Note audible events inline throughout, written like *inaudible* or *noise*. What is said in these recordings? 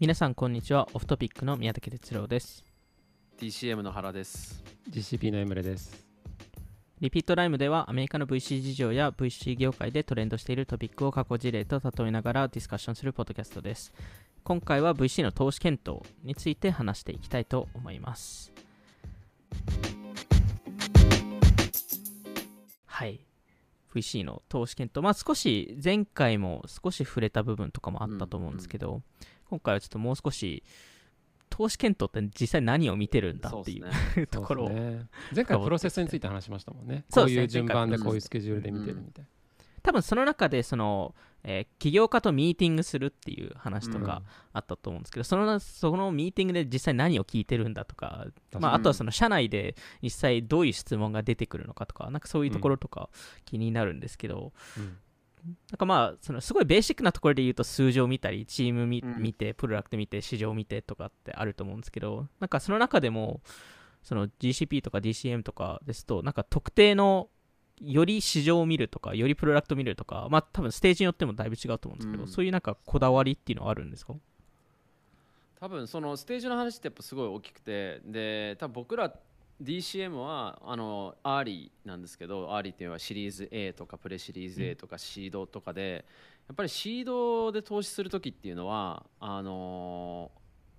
皆さんこんにちは。 Off Topic の宮武徹郎です。TCM の原です。GCP のエムレです。リピートライムではアメリカの VC 事情や VC 業界でトレンドしているトピックを過去事例と例えながらディスカッションするポッドキャストです。今回は VC の投資検討について話していきたいと思います。はい。VC の投資検討。まあ少し前回も少し触れた部分とかもあったと思うんですけど、今回はちょっともう少し投資検討って実際何を見てるんだっていうね。*laughs* ところを、ね、前回プロセスについて話しましたもんね。そういう順番でこういうスケジュールで見てるみたい多分その中でその、えー起業家とミーティングするっていう話とな。かあったと思うんですけど、そのそのミーティングで実際何を聞いてるんだとか、うんまあ、あとはその社内で実際どういう質問が出てくるのかとかなんかそういうところとか気になるんですけど、うんなんかまあそのすごいベーシックなところで言うと数字を見たりチーム見,、うん。見てプロダクト見て市場見てとかってあると思うんですけどなんかその中でもその GCP とか DCM とかですとなんか特定のより市場を見るとかよりプロダクト見るとかまあ多分ステージによってもだいぶ違うと思うんですけど、うん。そういうなんかこだわりっていうのはあるんですか？多分そのステージの話ってやっぱすごい大きくてで多分僕ら DCM はあのアーリーなんですけどアーリーっていうのはシリーズ A とかプレシリーズ A とかシードとかで、やっぱりシードで投資する時っていうのはあの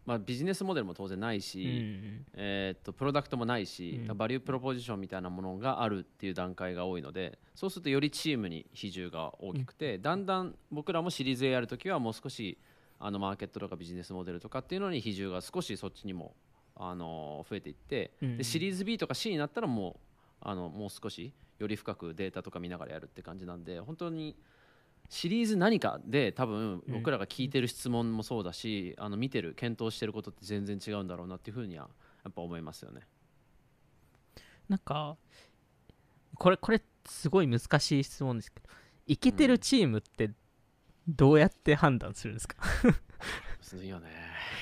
まあ、ビジネスモデルも当然ないし、うんえーっとプロダクトもないし、うん。バリュープロポジションみたいなものがあるっていう段階が多いのでそうするとよりチームに比重が大きくて、だんだん僕らもシリーズ A やるときはもう少しあのマーケットとかビジネスモデルとかっていうのに比重が少しそっちにも、あの増えていって、うんでシリーズ B とか C になったらもうあのもう少しより深くデータとか見ながらやるって感じなんで本当にシリーズ何かで多分うん。僕らが聞いてる質問もそうだし、あの見てる検討してることって全然違うんだろうなっていうふうにはやっぱ思いますよね。なんかこれこれすごい難しい質問ですけどイケてるチームってどうやって判断するんですか、すごいよね。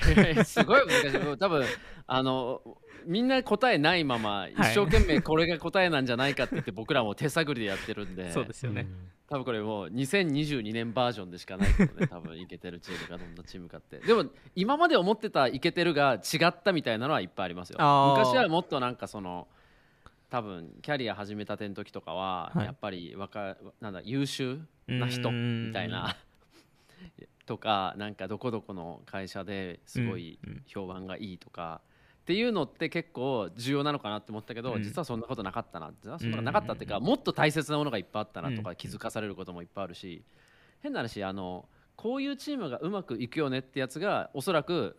*laughs* すごい難しい。多分あのみんな答えないまま一生懸命これが答えなんじゃないかって言って僕らも手探りでやってるんで、そうですよね、多分これもう2022年バージョンでしかないけどね、*laughs* 多分イケてるチームがどんなチームかって。でも今まで思ってたイケてるが違ったみたいなのはいっぱいありますよ。昔はもっとなんかその多分キャリア始めたての時とかは、はいやっぱり若なんだ優秀な人みたいな。*laughs* とかなんかどこどこの会社ですごい評判がいいとか、っていうのって結構重要なのかなって思ったけど、うん。実はそんなことなかったなそんなことなかったっていうか、もっと大切なものがいっぱいあったなとうん。か気づかされることもいっぱいあるし、変な話あのこういうチームがうまくいくよねってやつがおそらく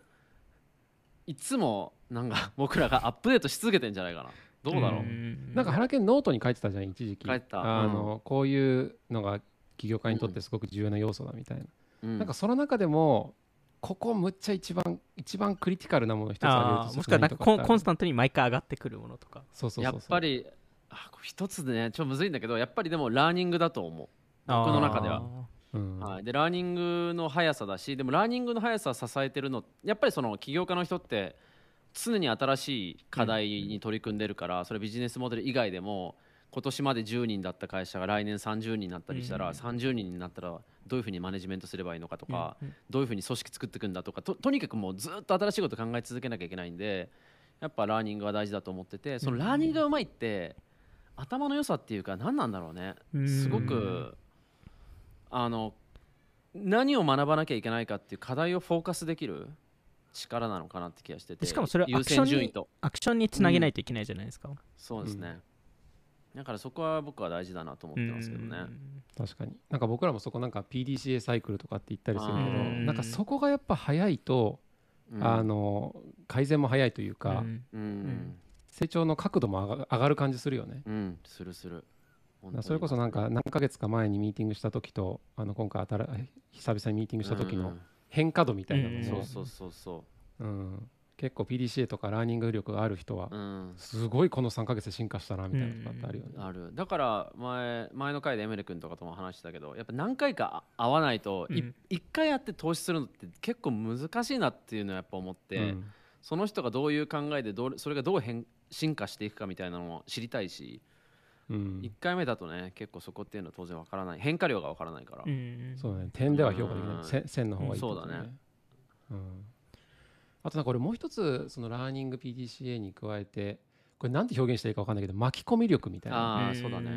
いつもなんか *laughs* 僕らがアップデートし続けてんじゃないかな。どうだろう、ん。なんか原健ノートに書いてたじゃん一時期。書いてた。あの、こういうのが起業家にとってすごく重要な要素だみたいな、うん。なんかその中でもここむっちゃ一番一番クリティカルなものを一つあーもしくはなんかコンコンスタントに毎回上がってくるものとか。そうそうそうそうやっぱり一つでねちょっとむずいんだけどやっぱりでもラーニングだと思う。僕の中では。うん。はい、でラーニングの速さだしでもラーニングの速さを支えてるのやっぱりその起業家の人って常に新しい課題に取り組んでるから、それビジネスモデル以外でも今年まで10人だった会社が来年30人になったりしたら、うん。30人になったらどういうふうにマネジメントすればいいのかとか、うん。うん。どういうふうに組織作っていくんだとかととにかくもうずっと新しいこと考え続けなきゃいけないんでやっぱラーニングは大事だと思っててそのラーニングがうまいって、頭の良さっていうか何なんだろうね。うん。すごくあの何を学ばなきゃいけないかっていう課題をフォーカスできる力なのかなって気がしてて。でしかもそれはア優クションにアクションにつなげないといけないじゃないですか、そうですね、だからそこは僕は大事だなと思ってますけどね。確かに。なんか僕らもそこなんか PDCA サイクルとかって言ったりするけどうん。なんかそこがやっぱ早いと、うん。あの改善も早いというか、うん。うん成長の角度も上が上がる感じするよね。うん、するする。それこそなんか何ヶ月か前にミーティングした時とあの今回新久々にミーティングした時の変化度みたいなのうん。も、そうそうそうそうん結構 PDCA とかラーニング力がある人はう、うん、すごいこの3ヶ月で進化したなみたいなとかってあるよね。ある。だから前前の回でエメレ君とかとも話したけどやっぱ何回か会わないと、いうん。一回やって投資するのって結構難しいなっていうのはやっぱ思って、うん。その人がどういう考えでどうそれがどう変進化していくかみたいなのも知りたいし、うん。1回目だとね結構そこっていうのは当然わからない。変化量がわからないから、うんそうだね。点では評価できない、うんせ線の方がいいそうだね。うんあとなんか俺もう一つそのラーニング PDCA に加えてこれなんて表現していいか分かんないけど巻き込み力みたいなああん。そうだね。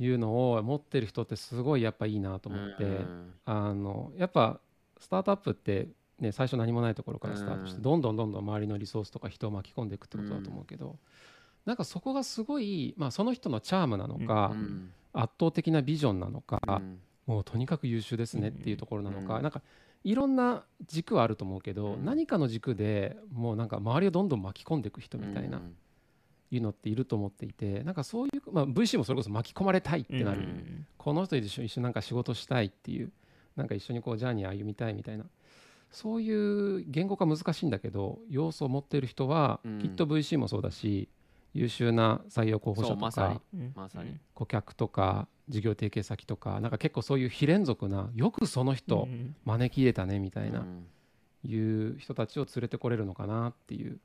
いうのを持ってる人ってすごいやっぱいいなと思って、うん。あのやっぱスタートアップって、ね、最初何もないところからスタートして、うんどんどんどんどん周りのリソースとか人を巻き込んでいくってことだと思うけど、なんかそこがすごい、まあ、その人のチャームなのか、うん。圧倒的なビジョンなのか、うん。もうとにかく優秀ですねっていうところなのか、うん。なんかいろんな軸はあると思うけど、うん。何かの軸でもうなんか周りをどんどん巻き込んでいく人みたいな、うん。いうのっていると思っていてなんかそういう、まあ、VC もそれこそ巻き込まれたいってなる、うん。この人と一緒一緒になんか仕事したいっていうなんか一緒にこうジャーニー歩みたいみたいな。そういう言語化難しいんだけど要素を持っている人は、うん。きっと VC もそうだし優秀な採用候補者とか、まさに。顧客とか事業提携先とかなんか結構そういう非連続なよくその人うん招き入れたねみたいな、うん。いう人たちを連れてこれるのかなっていう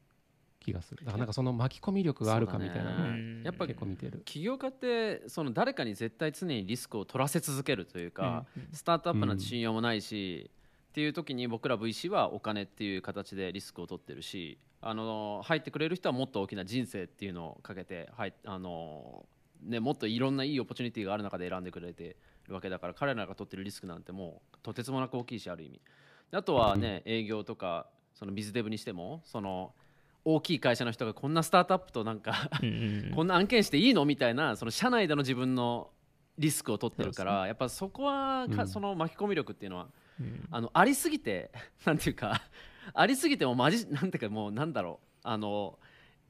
気がする。だからなんかその巻き込み力があるかみたいなのやっぱ結構見てる。起業家ってその誰かに絶対常にリスクを取らせ続けるというか、うん。スタートアップなんて信用もないし、っていう時に僕ら VC はお金っていう形でリスクを取ってるしあの入ってくれる人はもっと大きな人生っていうのをかけて入っあの、ね、もっといろんないいオポチュニティがある中で選んでくれてるわけだから彼らが取ってるリスクなんてもうとてつもなく大きいしある意味。であとはね営業とかそのビズデブにしてもその大きい会社の人がこんなスタートアップとなんか *laughs* こんな案件していいの？みたいなその社内での自分のリスクを取ってるから、やっぱそこはか、うん。その巻き込み力っていうのはうん。あのありすぎて *laughs* なんていうかありすぎてもマジ *laughs* なんていうかもうなんだろう。あの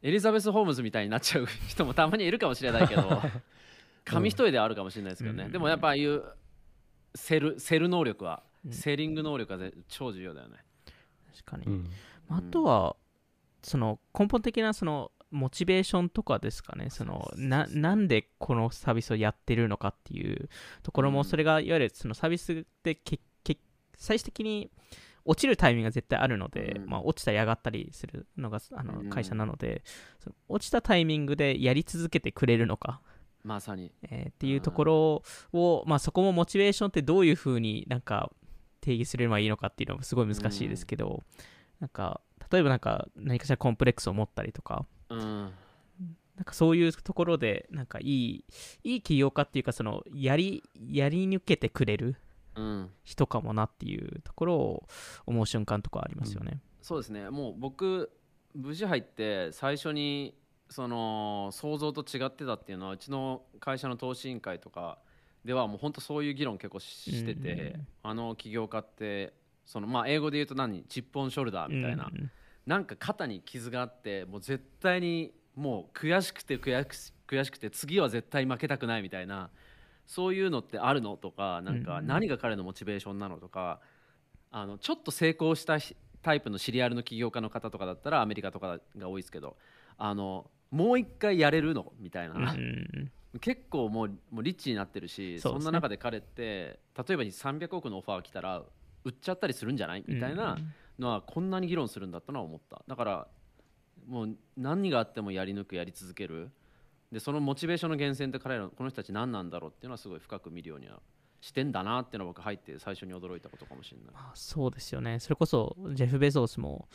エリザベス・ホームズみたいになっちゃう *laughs* 人もたまにいるかもしれないけど紙一重ではあるかもしれないですけどね、うん。でもやっぱああいうセルセル能力は、うん。セーリング能力はぜ超重要だよね。確かに。うん。あとはその根本的なそのモチベーションとかですかね。そのななんでこのサービスをやってるのかっていうところうん。もそれがいわゆるそのサービスってけけ最終的に落ちるタイミングが絶対あるので、うん。まあ、落ちたり上がったりするのがあうん。の会社なので、その落ちたタイミングでやり続けてくれるのか、まさに。えーっていうところを、まあ、そこもモチベーションってどういうふうになんか定義すればいいのかっていうのはすごい難しいですけど、なんか例えばなんか何かしらコンプレックスを持ったりとかうん。なんかそういうところでなんかいいいい起業家っていうかそのやりやり抜けてくれるうん。人かもなっていうところを思う瞬間とかありますよね。そうですね。もう僕無事入って最初にその想像と違ってたっていうのはうちの会社の投資委員会とかではもう本当そういう議論結構ししてて、うん。あの起業家ってそのまあ英語で言うと何？チップオンショルダーみたいな、うん。なんか肩に傷があってもう絶対にもう悔しくて悔しくて次は絶対負けたくないみたいなそういうのってあるの？とかなんかうん何が彼のモチベーションなの？とかあのちょっと成功したひタイプのシリアルの起業家の方とかだったらアメリカとかが多いですけどあのもう一回やれるの？みたいな、*laughs* 結構もうもうリッチになってるしそ,、んな中で彼って例えば300億のオファー来たら売っちゃったりするんじゃない？みたいなのはこんなに議論するんだったのは思った。だからもう何があってもやり抜くやり続けるでそのモチベーションの源泉って彼らこの人たち何なんだろうっていうのはすごい深く見るようにはしてんだなっていうのは僕入って最初に驚いたことかもしれない。まあ、そうですよね。それこそジェフ・ベゾースも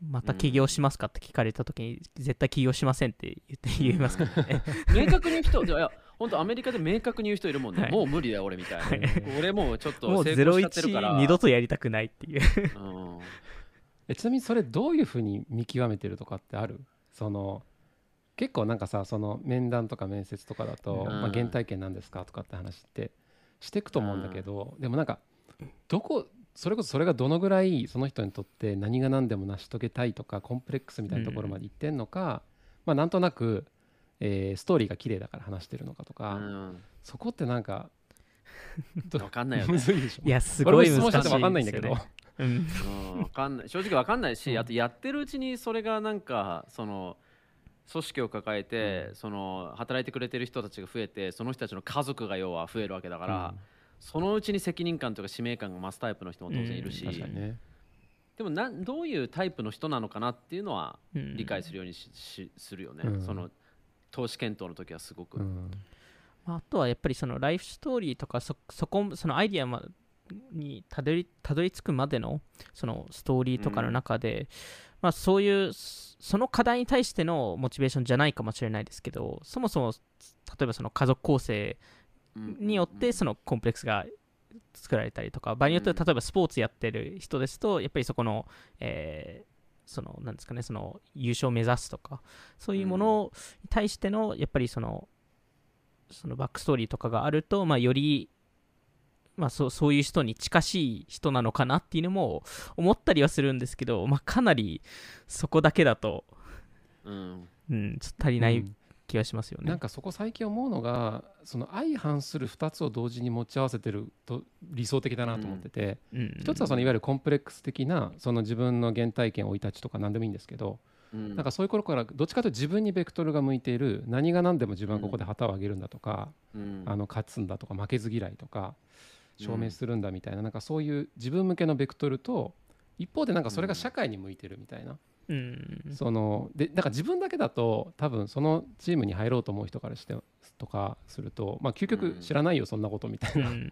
また起業しますかって聞かれた時に、絶対起業しませんって言って言いますからね。*laughs* 明確に言う人いや本当アメリカで明確に言う人いるもんね、はい。もう無理だよ俺みたいな、はい。俺もうちょっともう成功しちゃってるから。01二度とやりたくないっていう。うん。えちなみにそれどういうふうに見極めてるとかってある？その結構なんかさその面談とか面接とかだと、うん。まあ、原体験なんですかとかって話ってしていくと思うんだけど、でもなんかどこそれこそそれがどのぐらいその人にとって何が何でも成し遂げたいとかコンプレックスみたいなところまでいってんのか、まあなんとなく、えーストーリーが綺麗だから話してるのかとか、うん。そこってなんかど分かんないよね。いやすごい難しい質問してて分かんないんだけど、ですよねうん。うんわかんない。正直わかんないし、うん。あとやってるうちにそれがなんかその組織を抱えて、その働いてくれてる人たちが増えてその人たちの家族が要は増えるわけだから、そのうちに責任感とか使命感が増すタイプの人も当然いるし、確かにね。でもなんどういうタイプの人なのかなっていうのはうん。理解するようにししするよね、うん。その投資検討の時はすごく、うん。まあ、あとはやっぱりそのライフストーリーとかそそこそのアイディアまにたどりたどり着くまでのそのストーリーとかの中で、まあ、そういうその課題に対してのモチベーションじゃないかもしれないですけどそもそも例えばその家族構成によってそのコンプレックスが作られたりとか場合によっては例えばスポーツやってる人ですとやっぱりそこの、えーそのなんですかねその優勝を目指すとかそういうものに対してのやっぱりそのそのバックストーリーとかがあると、まあ、より、まあ、そうそういう人に近しい人なのかなっていうのも思ったりはするんですけど、まあ、かなりそこだけだと、うん。うん、ちょっと足りないうん。気がしますよね。なんかそこ最近思うのがその相反する2つを同時に持ち合わせてると理想的だなと思ってて、うん。一つはそのいわゆるコンプレックス的なその自分の原体験生い立ちとか何でもいいんですけど、うん。なんかそういう頃からどっちかというと自分にベクトルが向いている何が何でも自分はここで旗を上げるんだとか、うん。あの勝つんだとか負けず嫌いとか証明するんだみたいな,、なんかそういう自分向けのベクトルと一方でなんかそれが社会に向いてるみたいな、うん。そのでだから自分だけだと多分そのチームに入ろうと思う人からしてとかすると、まあ、究極知らないよそんなことみたいな、うん。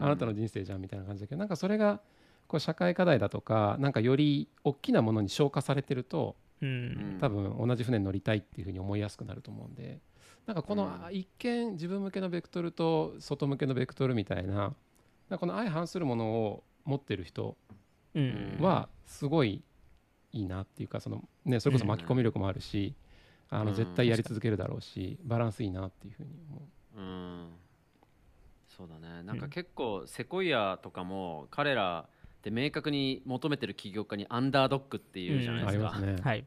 あなたの人生じゃんみたいな感じだけどなんかそれがこう社会課題だとかなんかより大きなものに消化されてるとうん。多分同じ船に乗りたいっていうふうに思いやすくなると思うんでなんかこの一見自分向けのベクトルと外向けのベクトルみたいなこの相反するものを持ってる人うん。はすごいいいなっていうかその、ね、それこそ巻き込み力もあるしあのうん。絶対やり続けるだろうしバランスいいなっていうふうに思う。うん。そうだね。なんか結構セコイアとかも彼らで明確に求めてる起業家にアンダードックっていうじゃないですか、ありますね。はい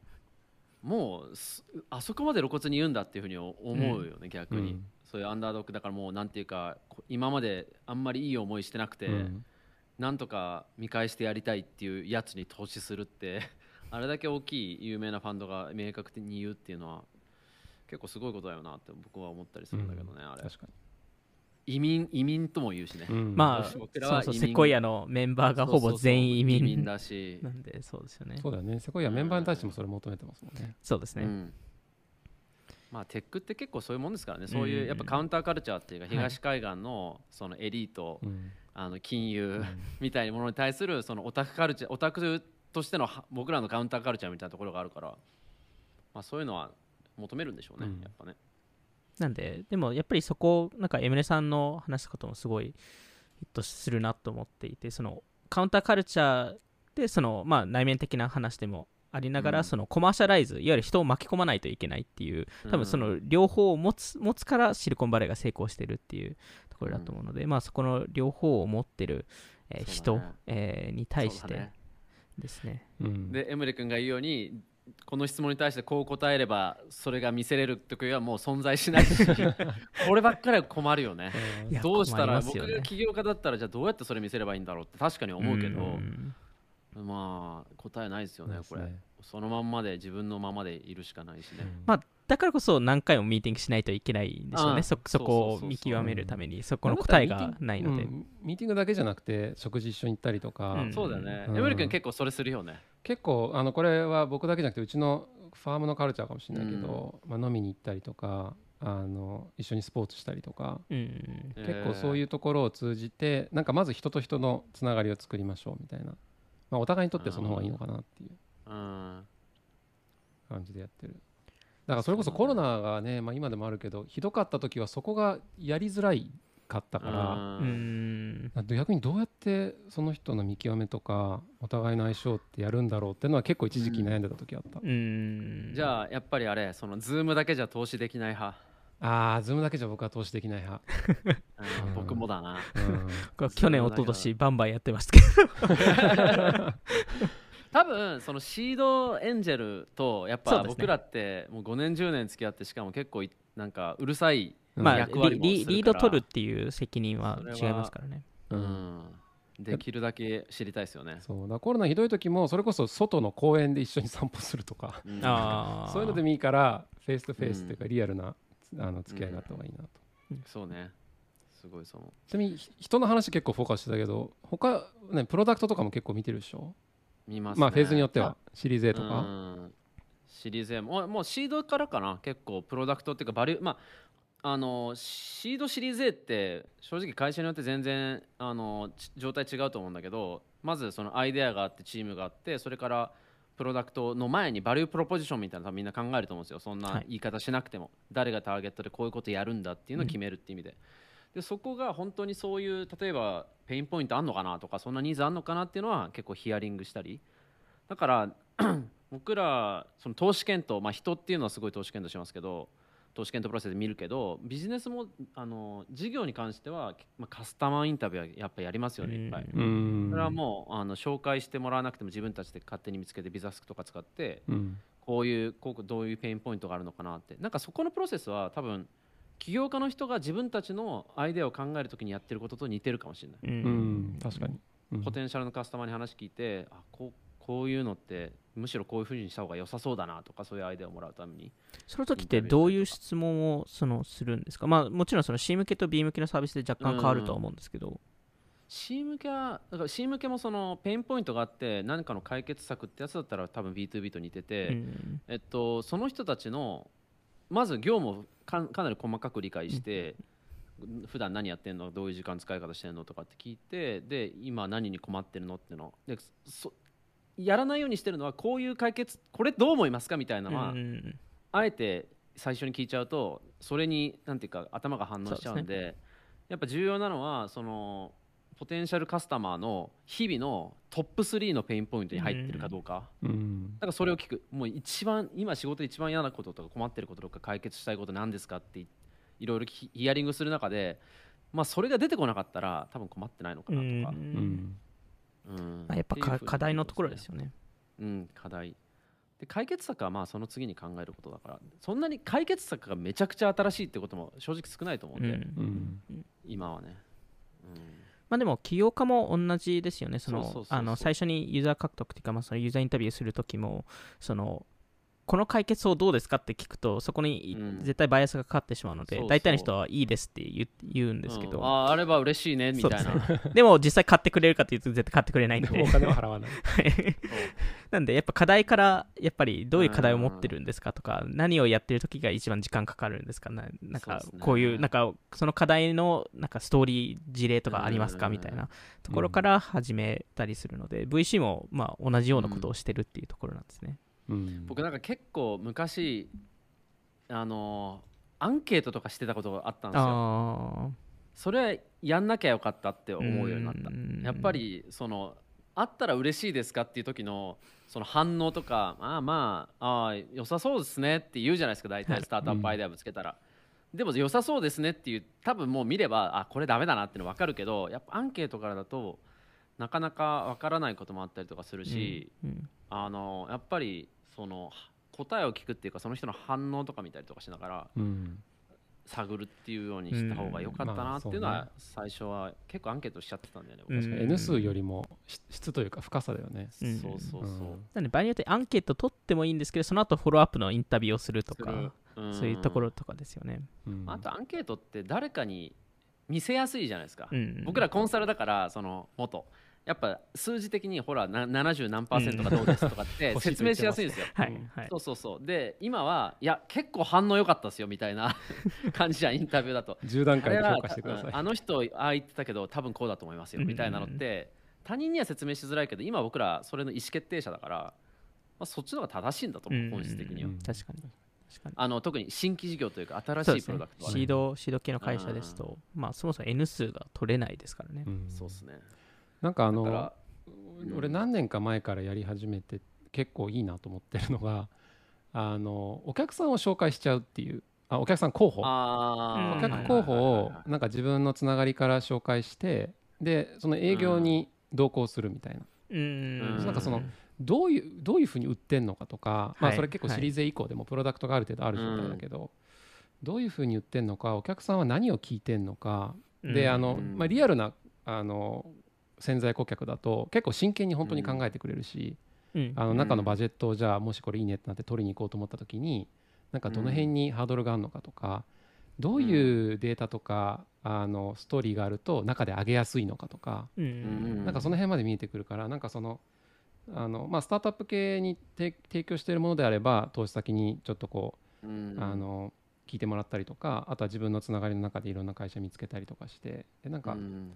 もうすあそこまで露骨に言うんだっていうふうに思うよね、逆に、うんそういうアンダードックだからもうなんていうかこ今まであんまりいい思いしてなくて、うん。なんとか見返してやりたいっていうやつに投資するって *laughs* あれだけ大きい有名なファンドが明確に言うっていうのは結構すごいことだよなって僕は思ったりするんだけどね、あれ。確か移民移民とも言うしね、に。うん。まあそうそうセコイアのメンバーがほぼ全員移そうそうそう移民民だし。*laughs* なんでそうですよね。そうだよね。セコイアメンバーに対してもそれ求めてますもんね。そうですね、うんまあテックって結構そういうもんですからね。そういううんやっぱカウンターカルチャーっていうかはい。東海岸のそのエリート、うん。あの金融 *laughs* みたいなものに対するそのオタクカルチャーオタクとしてのは僕らのカウンターカルチャーみたいなところがあるから、まあ、そういうのは求めるんでしょうね、うん。やっぱね。なんででもやっぱりそこなんかエムネさんの話すこともすごいヒットするなと思っていてそのカウンターカルチャーでその、まあ、内面的な話でもありながら、うん。そのコマーシャライズいわゆる人を巻き込まないといけないっていう多分その両方を持つ持つからシリコンバレーが成功してるっていうところだと思うので、まあそこの両方を持ってる、えー人、ね。えーに対してですね。うん。でエムレ君が言うようにこの質問に対してこう答えればそれが見せれる時はもう存在しないし *laughs* こればっかりは困るよね。どうしたら、ね。が起業家だったらじゃあどうやってそれ見せればいいんだろうって確かに思うけど、んまあ答えないですよねこれ。そのまんまで自分のままでいるしかないしね、まあだからこそ何回もミーティングしないといけないんでしょうああねそそこを見極めるためにそこの答えがないので、うんミーティングだけじゃなくて食事一緒に行ったりとか、うん。そうだよね、うん。エムレ君結構それするよね。結構あのこれは僕だけじゃなくてうちのファームのカルチャーかもしれないけど、まあ、飲みに行ったりとかあの一緒にスポーツしたりとか、うん結構そういううところを通じてなんかまず人と人のつながりを作りましょうみたいな、まあ、お互いにとってその方がいいのかなっていう。うん。感じでやってる。だからそれこそコロナがね、まあ、今でもあるけどひどかった時はそこがやりづらいかったから、ううん。んあと逆にどうやってその人の見極めとかお互いの相性ってやるんだろうっていうのは結構一時期悩んでた時あった、うん。じゃあやっぱりあれそのズームだけじゃ投資できない派、ああズームだけじゃ僕は投資できない派、うん。うん僕もだな。うん。これ去年一昨年バンバンやってましたけど。*laughs* 多分そのシードエンジェルとやっそうですね。ぱ僕らってもう5年10年付き合ってしかも結構いなんかうるさいまあ役割リリもするから。リード取るっていう責任は違いますからね。うん。できるだけ知りたいですよね、そう。だからコロナひどい時もそれこそ外の公園で一緒に散歩するとか。うん。ああそういうのでもいいから face to face っていうかリアルなあの付き合いがあった方がいいなと、そうね。すごいそのちなみにひ人の話結構フォーカスしてたけど他ねプロダクトとかも結構見てるでしょ？見ますね。まあフェーズによってはシリーズ A とうかん。シリーズ A も。もうシードからかな結構プロダクトっていうかバリューまああのシードシリーズ A って正直会社によって全然あのち状態違うと思うんだけどまずそのアイデアがあってチームがあってそれからプロダクトの前に value proposition みたいなのみんな考えると思うんですよ。そんはない。言い方しなくても、誰がターゲットでこういうことやるんだっていうのを決めるっていう意味で,、でそこが本当にそういう例えば pain point あんのかなとかそんなニーズあんのかなっていうのは結構ヒアリングしたり。だから *clears throat* 僕らその投資検討、まあ、人っていうのはすごい投資検討しますけど投資検討プロセスで見るけどビジネスもあの事業に関しては、まあ、カスタマーインタビューはやっぱやりますよねいっぱい。それはもうあの紹介してもらわなくても自分たちで勝手に見つけてビザスクとか使ってうん。こういうこうどういう pain point があるのかなって。なんかそこのプロセスは多分起業家の人が自分たちのアイデアを考えるときにやってることと似てるかもしれない、うん。うん。確かに。うん。ポテンシャルのカスタマーに話聞いてあこうこういうのってむしろこういうふうにした方が良さそうだなとかそういうアイデアをもらうために。その時ってどういう質問をそのするんですか？まあもちろんその C 向けと B 向けのサービスで若干変わるとは思うんですけど、C 向けはだから C 向けもその pain point があって何かの解決策ってやつだったら多分 B2B と似てて、うんえっと、その人たちのまず業務をかかなり細かく理解して、普段何やってんの？どういう時間使い方してんの？とかって聞いてで今何に困ってるの？っていうのでそやらないようにしてるのはこういう解決これどう思いますかみたいなのは、うんあえて最初に聞いちゃうとそれになんていうか頭が反応しちゃうんでやっぱ重要なのはその potential customer の日々のトップ3の pain point に入ってるかどうか。うん。だからそれを聞くもう一番今仕事で一番嫌なこととか困ってることとか解決したいこと何ですかっていいろいろヒヒアリングする中で、まあ、それが出てこなかったら多分困ってないのかなとか、うんうん。まあ、やっぱ課題のところですよね。うん、課題。で解決策はまあその次に考えることだから。そんなに解決策がめちゃくちゃ新しいってことも正直少ないと思うんで、うん。うん。今はね、まあでも起業家も同じですよね。その最初にユーザー獲得っていうか、まあ、そのユーザーインタビューするときもそのこの解決をどうですかって聞くとそこにうん。絶対バイアスがかかってしまうので、そうそう。大体の人はいいですって言う言うんうんですけど、うんああれば嬉しいねみたいな、でも実際買ってくれるかっていうと絶対買ってくれないんで。お金を払わないなんでやっぱ課題からやっぱりどういう課題を持ってるんですかとか何をやってる時が一番時間かかるんですかななんかこういうなんかその課題のなんかストーリー事例とかありますかうんみたいなところから始めたりするので VC もまあ同じようなことをしてるっていうところなんですね。うん。僕なんか結構昔あのアンケートとかしてたことがあったんですよ。あそれやんなきゃよかったって思うようになった。うんやっぱりそのあったら嬉しいですかっていう時のその反応とかまあまああー良さそうですねって言うじゃないですか大はい。体スタートアップアイデアぶつけたら、でも良さそうですねっていう多分もう見ればあこれダメだなっていうの分かるけどやっぱアンケートからだとなかなか分からないこともあったりとかするし、ーうん。あのやっぱりその答えを聞くっていうかその人の反応とか見たりとかしながらうん探るっていうようにした方が良かったなっていうのは最初は結構アンケートしちゃってたんだよね、僕うん。確かに N 数よりも質質というか深さだよね。うんそうそうそう、なんで場合によってアンケート取ってもいいんですけどその後フォローアップのインタビューをするとかうんそういうところとかですよね。うん。あとアンケートって誰かに見せやすいじゃないですか、うん。僕らコンサルだからその元やっぱ数字的にほらな70何パーセントがどうですとかって *laughs* 説明しやすいんですよ。はいうんはいそうそうそう。で今はいや結構反応良かったですよみたいな *laughs* 感じじゃんインタビューだと。10段階で評価してください。うんあの人ああ言ってたけど多分こうだと思いますようん。みたいなのって他人には説明しづらいけど今僕らそれの意思決定者だから、まあ、そっちの方が正しいんだと思う本質的には。うん。確かに。確かに。あの特に新規事業というか新しいプロダクトはね。シードシード系の会社ですとまあそもそも N 数が取れないですからね。うん。そうですねなんかあのだからうん。俺何年か前からやり始めて結構いいなと思ってるのがあのお客さんを紹介しちゃうっていうあお客さん候補。お客候補をなんか自分のつながりから紹介してでその営業に同行するみたいな、うん。なんかそのどういうどういうふうに売ってんのかとか、まあ、はい。それ結構シリーズ以降でもプロダクトがある程度ある状態だけど、どういうふうに売ってんのかお客さんは何を聞いてんのか、であの、うん。まあ、リアルなあの潜在顧客だと結構真剣に本当に考えてくれるし、うん。あの中のバジェットをじゃあもしこれいいねってなって取りに行こうと思った時になんかどの辺にハードルがあるのかとか、どういうデータとかあのストーリーがあると中で上げやすいのかとか、うん。うんなんかその辺まで見えてくるからなんかそのあの、まあ、スタートアップ系に提提供しているものであれば投資先にちょっとこう、うん。あの聞いてもらったりとかあとは自分のつながりの中でいろんな会社見つけたりとかしてでなんか、うん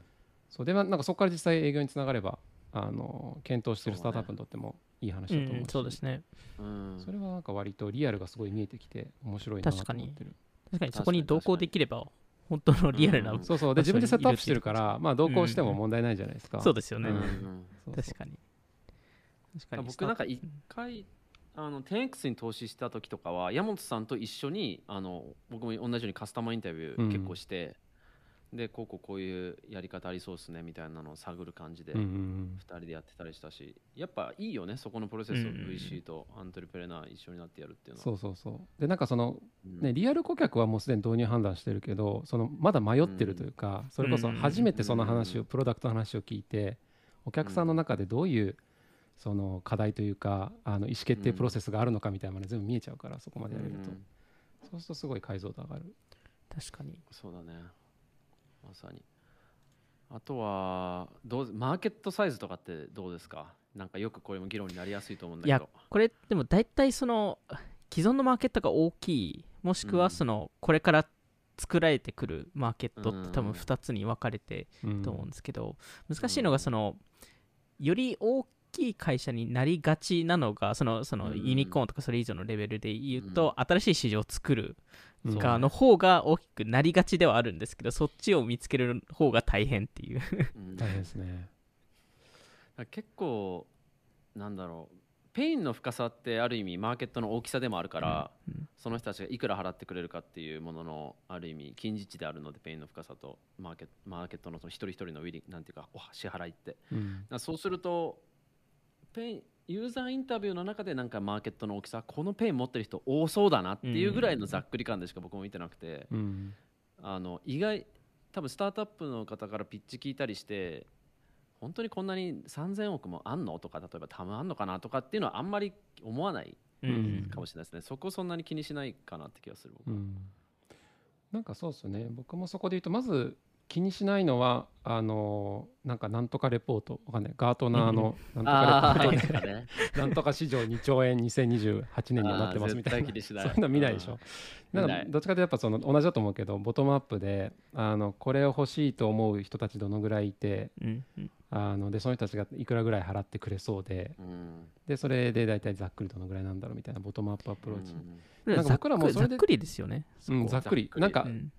そうでまあなんかそこから実際営業につながればあの検討してるスタートアップにとってもいい話だと思うし、うんそうですね。うん。それはなんか割とリアルがすごい見えてきて面白いなと思ってる。確かに。そこに同行できれば本当のリアルな、うん。そうそう。で自分でセットアップしてるからまあ同行してもうん。問題ないじゃないですか、そうですよね、うん。うん。そうそう確かに。確かに僕なんか一回あの 10X に投資した時とかは山本さんと一緒にあの僕も同じようにカスタマーインタビュー結構して、でこうこうこういうやり方ありそうですねみたいなのを探る感じでうんう2ん。人でやってたりしたしやっぱいいよねそこのプロセスを VC とアントレプレナー一緒になってやるっていうのは。そうそうそう。でなんかそのうん。ね、リアル顧客はもうすでに導入判断してるけどそのまだ迷ってるというか、それこそうん初めてその話を、うんプロダクトの話を聞いてお客さんの中でどういうその課題というかあの意思決定プロセスがあるのかみたいなのが全部見えちゃうからそこまでやれると、うん。そうするとすごい解像度上がる。確かに。そうだねまさに。あとはどうマーケットサイズとかってどうですか？なんかよくこれも議論になりやすいと思うんだいやけどこれでも大体その既存のマーケットが大きいもしくはそのこれから作られてくるマーケットって多分うん2つに分かれてうん。と思うんですけど難しいのがそのより大きい会社になりがちなのがそのそのうん。ユニコーンとかそれ以上のレベルで言うと新しい市場を作るうん側の方が大きくなりがちではあるんですけどそっちを見つける方が大変っていう。うん。大変ですね。結構なんだろう pain の深さってある意味マーケットの大きさでもあるから、うんその人たちがいくら払ってくれるかっていうもののある意味近似値であるので pain の深さとマーケマーケットのその一人一人の willing なんていうかお支払いって。うん。らそうすると pain ユーザーインタビューの中でなんかマーケットの大きさこの pain 持ってる人多そうだなっていうぐらいのざっくり感でしか僕も見てなくて、うん。あの意外多分スタートアップの方からピッチ聞いたりして本当にこんなに3000億もあんのとか例えばタムあんのかなとかっていうのはあんまり思わないうん。かもしれないですね、そこそんなに気にしないかなって気がする僕は。うん。なんかそうですね。僕もそこで言うとまず気にしないのはあのなんかなんとかレポート。わかんない。ガートナーのなんとかレポート。でなんとか市場2兆円2028年にはなってますみたいな。そうい。うの見ないでしょ。なんかどっちかというとやっぱその同じだと思うけどボトムアップであのこれを欲しいと思う人たちどのぐらいいてうんうん。あのでその人たちがいくらぐらい払ってくれそうでうん。でそれで大体ざっくりどのぐらいなんだろうみたいなボトムアップアプローチ、うんなんか僕らもそれでざっくりですよね。うん、ざっくり。ざっくり。なんか、うん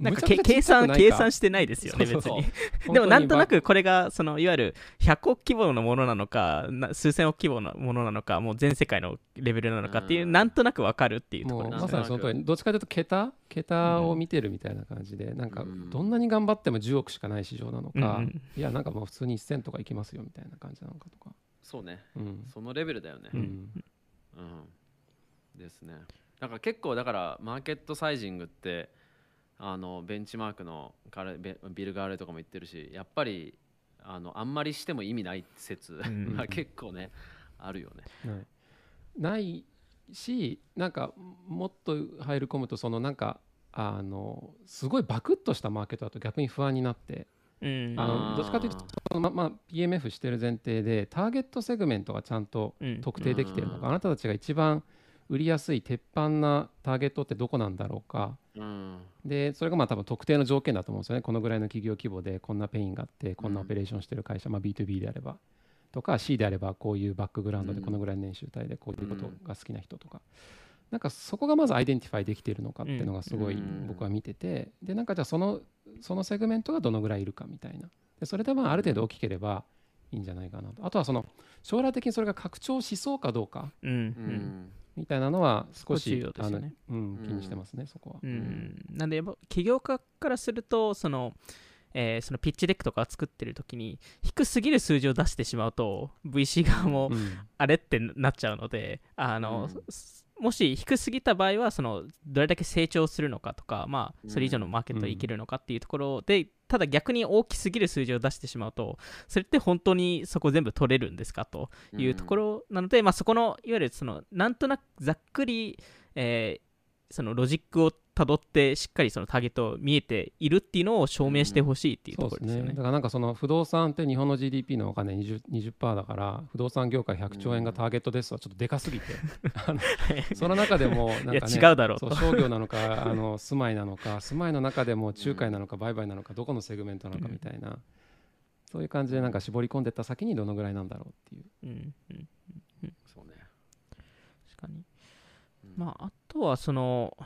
なんか計算計算してないですよね別に。*laughs* でもなんとなくこれがそのいわゆる100億規模のものなのかな数千億規模のものなのかもう全世界のレベルなのかっていううん。なんとなくわかるっていうところまさにその通り。どっちかというと桁？桁を見てるみたいな感じで、なんかうん。どんなに頑張っても10億しかない市場なのか、いやなんかもう普通に1000とかいきますよみたいな感じなのかとか、そうね。うん。そのレベルだよね。ううん。んうん。ですね。だから結構だからマーケットサイジングってあのベンチマークのガレベビル・ガーレとかも言ってるしやっぱりあのあんまりしても意味ない説ん *laughs* が結構ねあるよね。はい。ないしなんかもっと入り込むとそのなんかあのすごいバクッとしたマーケットだと逆に不安になってうん。あのどっちかというとそのままあ PMF してる前提でターゲットセグメントがちゃんとうん。特定できてるのうん。か、あなたたちが一番売りやすい鉄板なターゲットってどこなんだろうかうん。でそれがまあ多分特定の条件だと思うんですよね。このぐらいの企業規模でこんな pain があってこんなオペレーションしてる会社、まあ、B2B であればとか C であればこういうバックグラウンドでうん。このぐらいの年収帯でこういうことが好きな人とか、なんかそこがまず identify できているのかっていうのがすごいうん。僕は見てて。でなんかじゃあそのそのセグメントがどのぐらいいるかみたいな。でそれでまあある程度大きければいいんじゃないかなと。あとはその将来的にそれが拡張しそうかどうか。うんみたいなのは少し重要ですよね。あのうん、うん気にしてますねそこは。うん。なんでやっぱ起業家からするとそのえーその pitch deck とか作ってる時に低すぎる数字を出してしまうと VC 側もうん。あれってなっちゃうのであの、うん。すもし低すぎた場合はそのどれだけ成長するのかとか、まあ、それ以上のマーケットに行けるのかっていうところで、ただ逆に大きすぎる数字を出してしまうとそれって本当にそこ全部取れるんですか？というところなので、まあ、そこのいわゆるそのなんとなくざっくり、えーそのロジックをたどってしっかりそのターゲット見えているっていうのを証明してほしいっていうところですよね。だからなんかその不動産って日本の GDP のお金 20%, 20だから不動産業界100兆円がターゲットですはちょっとでかすぎて、*laughs* あのその中でも *laughs* なんか、ね、いや違うだろうう商業なのかあの住まいなのか住まいの中でも仲介なのか売買なのかどこのセグメントなのかみたいな、そういう感じでなんか絞り込んでった先にどのぐらいなんだろうっていう。うんうん。そうね。確かに、うん。まああとはその、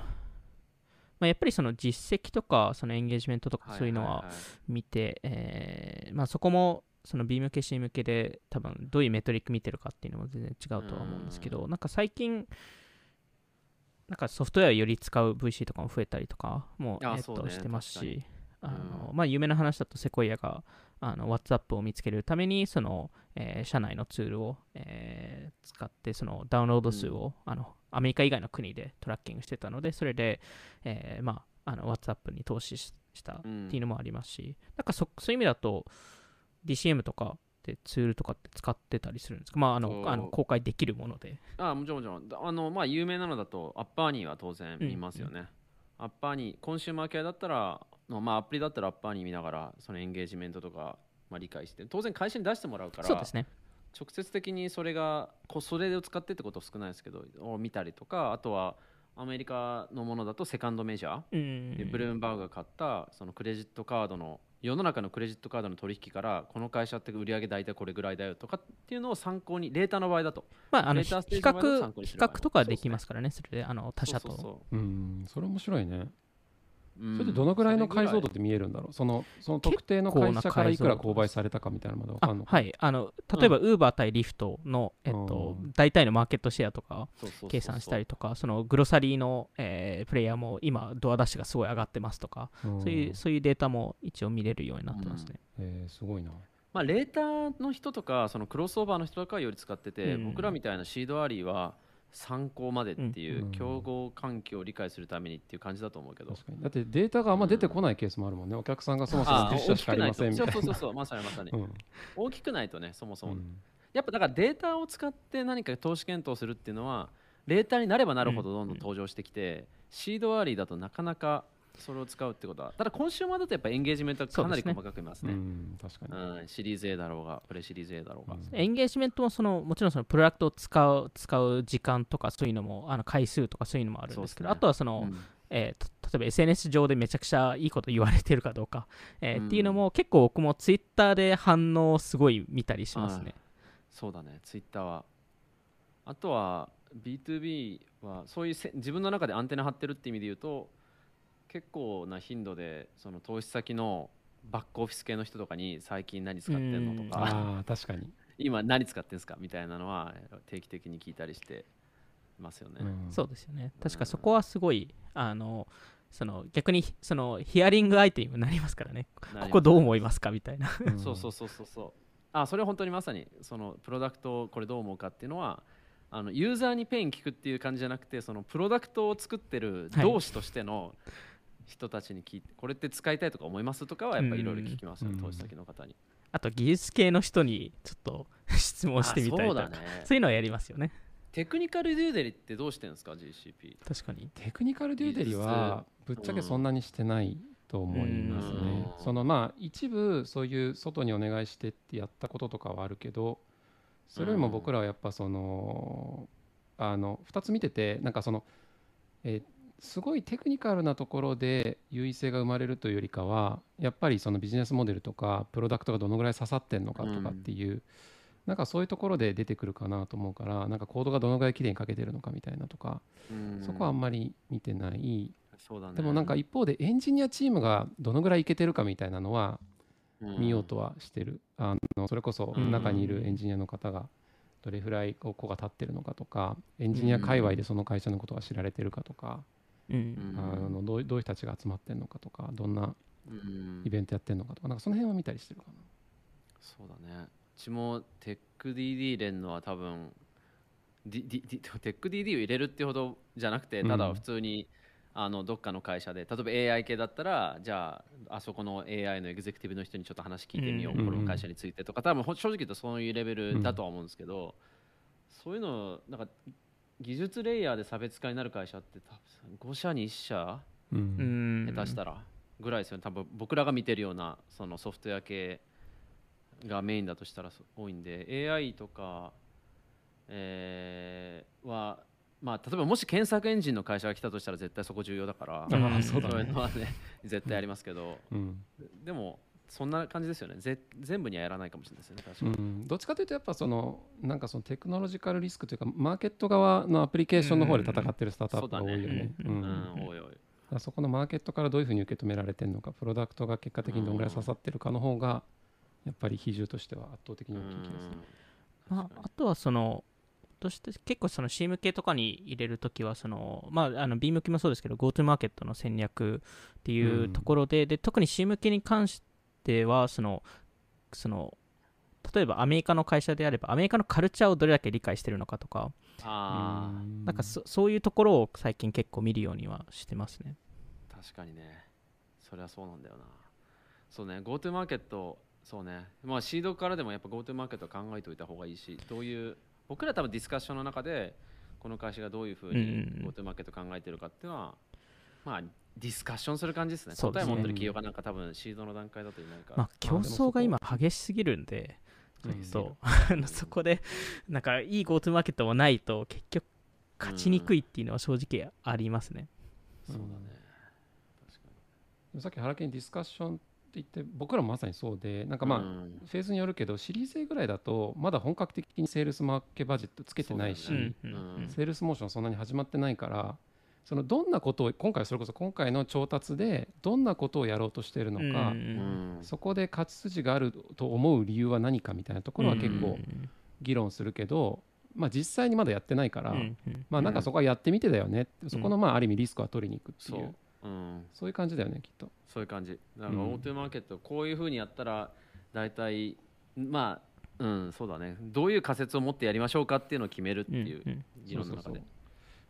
まあ、やっぱりその実績とかそのエンゲージメントとかそういうのは見て、えーまあ、そこもその B 向け C 向けで多分どういうメトリック見てるかっていうのも全然違うとは思うんですけどなんか最近なんかソフトウェアをより使う VC とかも増えたりとかも、えっとしてますしあの、まあ、有名な話だとセコイアがあの WhatsApp を見つけるためにその、えー社内のツールを、えー使ってそのダウンロード数を、あのアメリカ以外の国でトラッキングしてたのでそれで、えーまあ、あの WhatsApp に投資ししたっていうのもありますし、なんかそそういう意味だと DCM とかでツールとかって使ってたりするんですか、まあ、あのあの公開できるもので。あもちろんもちろん。だあのまあ有名なのだとアッパーニーは当然見ますよね、App Annie コンシューマー系だったらのまあアプリだったら App Annie 見ながらそのエンゲージメントとかまあ理解して当然会社に出してもらうからそうですね。直接的にそれがこうそれを使ってってことは少ないですけどを見たりとかあとはアメリカのものだと Second Measureうんでブルームバーグが買ったそのクレジットカードの世の中のクレジットカードの取引からこの会社って売上大体これぐらいだよとかっていうのを参考に later の場合だとまあ、あの比較とかできますからね、それであの他社と。それ面白いね。うん。それでどのぐらいの解像度そって見えるんだろう？そのその特定の会社からいくら購買されたかみたいなのまでわかんのかはい、あの例えば、ウーバー対リフトの、えっとうん。大体のマーケットシェアとか計算したりとか、そのグロサリーの、えープレイヤーも今、ドアダッシュがすごい上がってますとか、うん。そういうそういうデータも一応見れるようになってますね。えーすごいな。まあ、レーターの人とかそのクロスオーバーの人とかはより使ってて、うん。僕らみたいなシードアリーは参考までっていう、うん。競合環境を理解するためにっていう感じだと思うけど。確かに。だってデータがあんま出てこないケースもあるもんね。お客さん。がそもそもあ10社しかありませんみたいな。そうそうそうそうまさにまさに、うん。大きくないとねそもそも、うん。やっぱだからデータを使って何か投資検討するっていうのはレーターになればなるほどどんどん登場してきて、シードアリーだとなかなかそれを使うってことは。ただコンシューマーだとやっぱエンゲージメントはかなり細かくいますうねん確かに。うんシリーズ A だろうがプレシリーズ A だろうが、うん。エンゲージメントもそのもちろんそのプロダクトを使う使う時間とかそういうのもあの回数とかそういうのもあるんですけど、ね。あとはその、うん。えーと例えば SNS 上でめちゃくちゃいいこと言われてるかどうか、えーうん。っていうのも結構僕もツイッターで反応をすごい見たりしますね。そうだね。ツイッターは。あとは B2B はそういうせ自分の中でアンテナ張ってるって意味で言うと結構な頻度でその投資先のバックオフィス系の人とかに最近何使ってんのとかああ確かに。*laughs* 今何使ってんすかみたいなのは定期的に聞いたりしてますよね、うんそうですよね。確かそこはすごい、あの、その逆にそのヒアリングアイテムになりますからね。ここどう思いますかみたいな。うんそうそうそうそうそうあそれは本当にまさにそのプロダクトをこれどう思うかっていうのはあのユーザーに pain 聞くっていう感じじゃなくてそのプロダクトを作ってるはい同士としての人たちに聞いて、これって使いたいとか思いますとかはやっぱりいろいろ聞きますよ、うん投資先の方に。あと技術系の人にちょっと *laughs* 質問してみたりとかあそうだねそういうのはやりますよね。テクニカルデューデリってどうしてるんですか GCP 確かに。テクニカルデューデリはぶっちゃけそんなにしてないと思いますうんね。そのまあ一部そういう外にお願いしてってやったこととかはあるけどそれよりも僕らはやっぱそのあの2つ見ててなんかそのえーすごいテクニカルなところで優位性が生まれるというよりかはやっぱりそのビジネスモデルとかプロダクトがどのぐらい刺さってんのかとかっていう、なんかそういうところで出てくるかなと思うからなんかコードがどのぐらい綺麗に書けてるのかみたいなとか、そこはあんまり見てない。ね。でもなんか一方でエンジニアチームがどのぐらいいけてるかみたいなのは見ようとはしてる、あのそれこそうん。中にいるエンジニアの方がどれぐらいこが立ってるのかとかエンジニア界隈でその会社のことが知られてるかとか、うん。うん。あのどうどういう人たちが集まってるのかとかどんなうん。イベントやってるのかとかなんかその辺は見たりしてるかな。そうだね。うちもテック DD 入れるのは多分、D D D、テック DD を入れるってほどじゃなくてただうん普通に、あのどっかの会社で例えば AI 系だったらじゃああそこの AI のエグゼクティブの人にちょっと話聞いてみよう、うん。この会社についてとか多分ほ正直言うとそういうレベルだとは思うんですけど、そういうのなんか技術レイヤーで差別化になる会社って多分5社に1社うん。ん下手したらぐらいですよね。多分僕らが見てるようなそのソフトウェア系がメインだとしたらそ多いんで AI とか、えーはまあ例えばもし検索エンジンの会社が来たとしたら絶対そこ重要だからうんそういうねのはね絶対ありますけど。うん。でもそんな感じですよね。ぜ全部にはやらないかもしれないですよね。確かうに、ん、どっちかというとやっぱそのなんかそのテクノロジカルリスクというかマーケット側のアプリケーションの方で戦ってるスタートアップが多いよね。そこのマーケットからどういうふうに受け止められてるのかプロダクトが結果的にどのぐらい刺さってるかの方がやっぱり比重としては圧倒的に大きい気がする。まあ、あとはそのとして結構その C 向けとかに入れるときはその、まあ、あの B 向きもそうですけど GoTo マーケットの戦略っていうところで,、で特に C 向けに関してはそのその例えばアメリカの会社であればアメリカのカルチャーをどれだけ理解してるのかとか。ああうん。なんかそそういうところを最近結構見るようにはしてますね。確かにね。それはそうなんだよな。そうね GoTo マーケットそうね。まあシードからでもやっぱ GoTo マーケット考えておいた方がいいしどういう僕ら多分ディスカッションの中でこの会社がどういうふうに GoTo マーケット考えてるかっていうのはまあディスカッションする感じですね。そうですね。答え持ってる企業がなんか多分シードの段階だといないか、まあ、競争が今激しすぎるんで、うんそうあのそこでなんかいい GoTo マーケットもないと結局勝ちにくいっていうのは正直ありますね。そうだね。確かさっき原家にディスカッションって言って僕らもまさにそうでなんかまあ、にうん。フェーズによるけどシリーズ A ぐらいだとまだ本格的にセールスマーケ budget つけてないし、ね。うんうんうん。 sales motion そんなに始まってないからそのどんなことを今回それこそ今回の調達でどんなことをやろうとしているのか、うん。うんそこで勝ち筋があると思う理由は何かみたいなところは結構議論するけど、まあ、実際にまだやってないから、うんうんまあなんかそこはやってみてだよね。ってそこのまあある意味リスクは取りに行くっていう、そう、うん、そういう感じだよねきっと。そういう感じ。だからうん。OT マーケットこういうふうにやったら大体まあうんそうだね。どういう仮説を持ってやりましょうかっていうのを決めるっていううんうん。議論の中で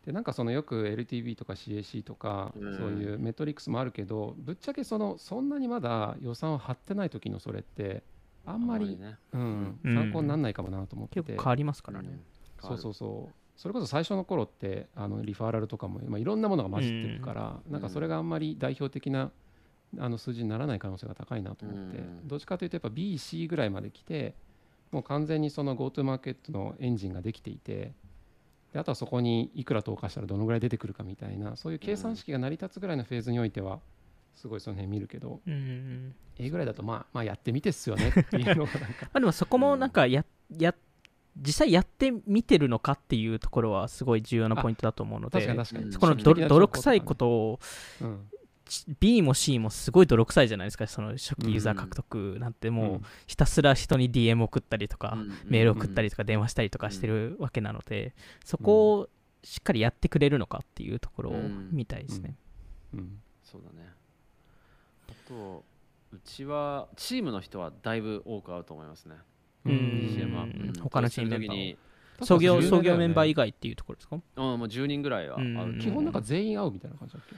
でなんかそのよく LTV とか CAC とか、うん。そういうメトリックスもあるけどぶっちゃけそのそんなにまだ予算を張ってない時のそれってあんまりね。うんうん。参考にならないかもなと思ってて、結構変わりますからね。そうそうそう。それこそ最初の頃ってあのリファーラルとかも、まあ、いろんなものが混じってるから、なんかそれがあんまり代表的なあの数字にならない可能性が高いなと思って、うん。どっちかというとやっぱ BC ぐらいまで来てもう完全にその GoTo マーケットのエンジンができていてであとはそこにいくら投下したらどのぐらい出てくるかみたいなそういう計算式が成り立つぐらいのフェーズにおいてはすごいその辺見るけどうんうん、A ぐらいだとまあまあやってみてっすよねっていうのが *laughs* まあでもそこもなんかやや実際やってみてるのかっていうところはすごい重要なポイントだと思うので確かに確かに。うんそこのど泥臭いことをうん、B も C もすごい泥臭いじゃないですか。その初期ユーザー獲得なんてもうひたすら人に DM 送ったりとか、メール送ったりとか電話したりとかしてるわけなので、そこをしっかりやってくれるのかっていうところを見たいですね。うん。そうだね。あとうちはチームの人はだいぶ多く会うと思いますね。うん。他のチームに創業創業メンバー以外外っていうところですか？うんもう10人ぐらいは会う。基本なんか全員会うみたいな感じだっけ？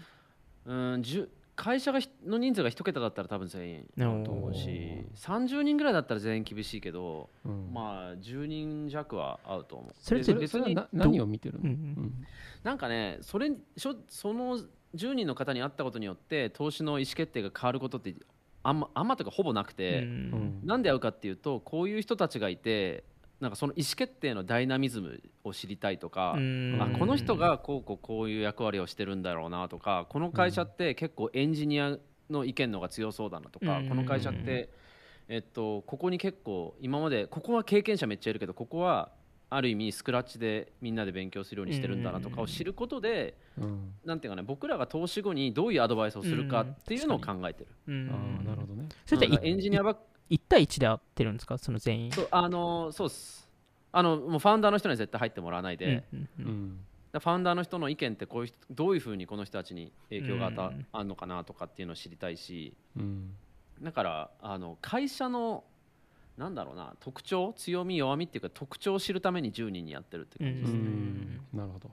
うん10会社がひの人数が一桁だったら多分全員会うと思うしお30人ぐらいだったら全員厳しいけどうん。まあ10人弱は会うと思う。それってでそれそれはなど何を見てるの、うんうん。なんかねそれしょその10人の方に会ったことによって投資の意思決定が変わることってあんまあんまとかほぼなくて、うん。なんで会うかっていうとこういう人たちがいてなんかその意思決定のダイナミズムを知りたいとか、うん。あこの人がこうこうこういう役割をしてるんだろうなとかこの会社って結構エンジニアの意見の方が強そうだなとか、うん。この会社って、えっと、ここに結構今までここは経験者めっちゃいるけどここはある意味スクラッチでみんなで勉強するようにしてるんだなとかを知ることで、うん。なんていうかね僕らが投資後にどういうアドバイスをするかっていうのを考えてる。うん。ああなるほどね。それっエンジニアばっ1対1で会ってるんですか？その全員。そうあのそうっす。あのもうファウンダーの人には絶対入ってもらわないで、うんうんファウンダーの人の意見ってこういう人どういうふうにこの人たちに影響があた、うん。あんのかなとかっていうのを知りたいし。うん。だからあの会社のなんだろうな特徴強み弱みっていうか特徴を知るために10人にやってるって感じですね、うん。なるほど、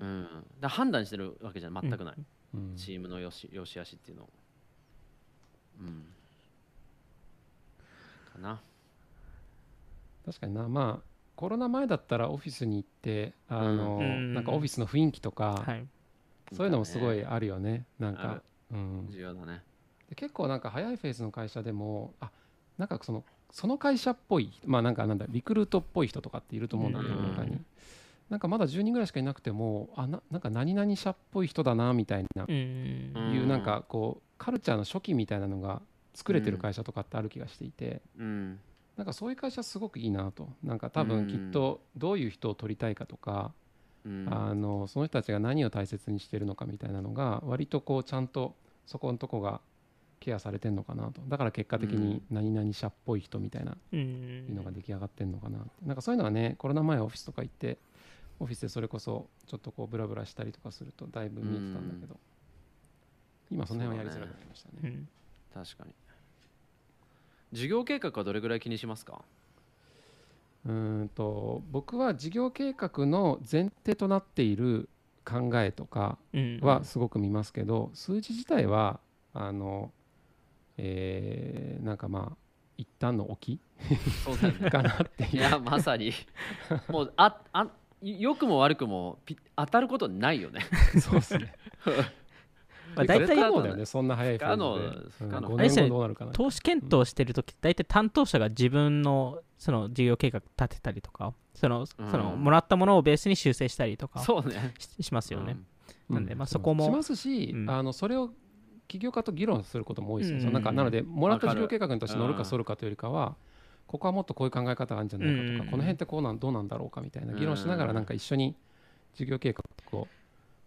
うん。だ判断してるわけじゃ全くない、うん。チームのよしよしあしっていうのを。うんかな。確かにな。まあコロナ前だったらオフィスに行ってあの、うん。なんかオフィスの雰囲気とか、はい。そういうのもすごいね。あるよね。なんか、うん、重要だね。で結構なんか早いフェーズの会社でもあなんかそのその会社っぽいまあなんかなんだリクルートっぽい人とかっていると思うんだけどうん。中に。なんかまだ10人ぐらいしかいなくてもあななんか何々社っぽい人だなみたいないうなんかこうカルチャーの初期みたいなのが作れてる会社とかってある気がしていて。うん。なんかそういう会社すごくいいなと。なんか多分きっとどういう人を取りたいかとかうん。あのその人たちが何を大切にしてるのかみたいなのが割とこうちゃんとそこのとこがケアされてんのかなと。だから結果的に何々社っぽい人みたいなうん。のが出来上がってんのかな。なんかそういうのはねコロナ前はオフィスとか行ってオフィスでそれこそちょっとこうブラブラしたりとかするとだいぶ見えてたんだけど。今その辺はやりづらくなりましたね。うん確かに。事業計画はどれぐらい気にしますか？うーんと僕は事業計画の前提となっている考えとかうんはすごく見ますけど、数字自体はあの、えーなんかまあ一旦の置そうだよね。き *laughs* かなっていう。いやまさに。もうああ良くも悪くもピ当たることないよね。そうですね *laughs* まあ大体不可能だよねそんな早いフェーズで。不可能。うん5あれですよね年後どうなるかな。投資検討してる時大体担当者が自分のその事業計画立てたりとかそのそのうんもらったものをベースに修正したりとかそうね。ししますよね、うん。なんでまあしそこもしますし、うん。あのそれを起業家と議論することも多いですよ、なんかなのでもらった事業計画として乗るかうん。そるかというよりかは、ここはもっとこういう考え方があるんじゃないかとか、うん。この辺ってこうなんどうなんだろうかみたいな議論しながらうんなんか一緒に事業計画を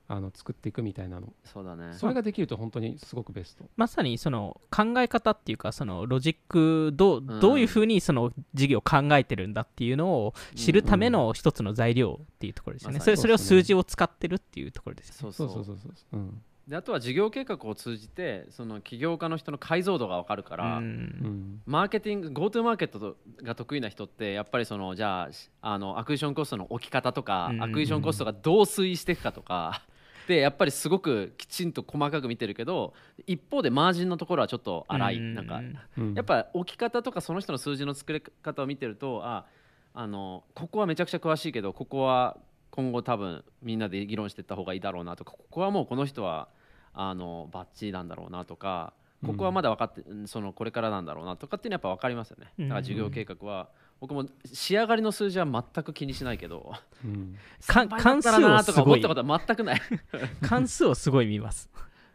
あの作っていくみたいなの。そうだね。それができると本当にすごくベスト。まさにその考え方っていうかそのロジックどううん。どういうふうにその事業を考えてるんだっていうのを知るための一つの材料っていうところですよね、まさに。それそれを数字を使ってるっていうところですよね。そうそうう。そそうそうそう、うん。であとは事業計画を通じてその起業家の人の解像度が分かるから、うん。うんマーケティング GoTo マーケットが得意な人ってやっぱりそのじゃああのアクイションコストの置き方とか、うん。アクイションコストがどう推移していくかとかでやっぱりすごくきちんと細かく見てるけど一方でマージンのところはちょっと荒い、うんなんかうん。やっぱ置き方とかその人の数字の作り方を見てるとああのここはめちゃくちゃ詳しいけどここは今後多分みんなで議論していった方がいいだろうなとかここはもうこの人はあのバッチリなんだろうなとかここはまだ分かって、うんそのこれからなんだろうなとかっていうのはやっぱ分かりますよね。だから事業計画は僕も仕上がりの数字は全く気にしないけどうん。*laughs* か3倍だ関数をすごいか思ったことは全くない。*laughs* 関数をすごい見ます。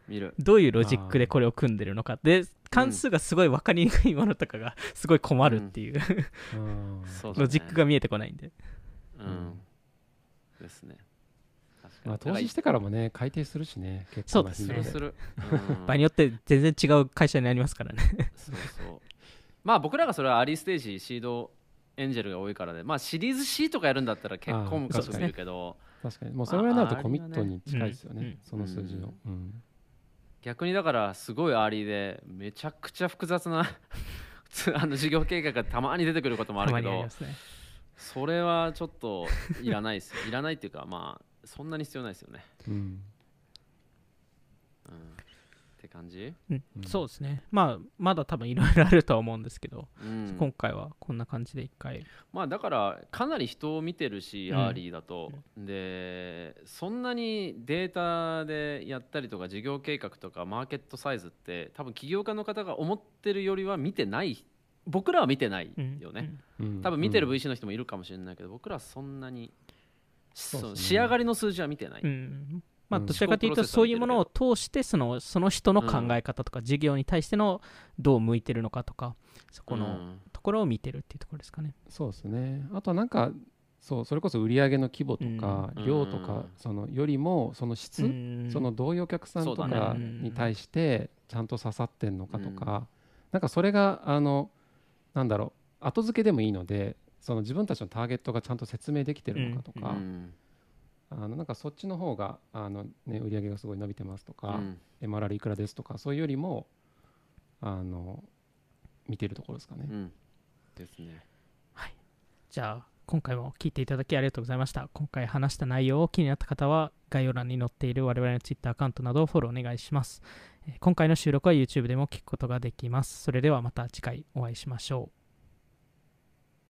見る。どういうロジックでこれを組んでるのか。で関数がすごい分かりにくいものとかがすごい困るっていう、うん。*laughs* ロジックが見えてこないんで。うん。ですね。まあ、投資してからもね改定するしね。結構なそうで。すねする、うん。場合によって全然違う会社になりますからね。そうそう。まあ僕らがそれは early stage seed angel が多いからで。まあシリーズ C とかやるんだったら結構昔もいるけど。確かに。もうそれぐらいになるとまあコミットに近いですよね、ね。その数字の、うん。逆にだからすごい early でめちゃくちゃ複雑なつ *laughs* あの事業計画がたまに出てくることもあるけど。ね。それはちょっといらないですよ。いらないっていうかまあそんなに必要ないですよね、うん。うん、感じ、うん。うん。そうですね。まあまだ多分いろいろあるとは思うんですけど、うん、今回はこんな感じで一回。まあだからかなり人を見てるし、うん。 early だと。でそんなにデータでやったりとか事業計画とか market size って多分起業家の方が思ってるよりは見てない僕らは見てないよね、うん。多分見てるうん VC の人もいるかもしれないけど僕らはそんなにそう仕上がりの数字は見てない、うんうんまあうん。どちらかというとそういうものを通してそのその人の考え方とか事業に対してのどう向いてるのかとかそこのうん。ところを見てるっていうところですかね。そうですね。あとはなんかそうそれこそ売上の規模とか、うん。量とかうん。そのよりもその質、うん。そのどういうお客さんとかに対してちゃんと刺さってんのかとか、なんかそれがあのなんだろう後付けでもいいのでその自分たちのターゲットがちゃんと説明できてるのかとか、うんあのなんかそっちの方があの、ね、売上がすごい伸びてますとか、うん。MRR いくらですとかそういうよりもあの見てるところですかね。うん。ですね。じゃあ今回も聞いていただきありがとうございました。今回話した内容を気になった方は概要欄に載っている我々の Twitter アカウントなどをフォローお願いします。えー今回の収録は YouTube でも聞くことができます。それではまた次回お会いしましょう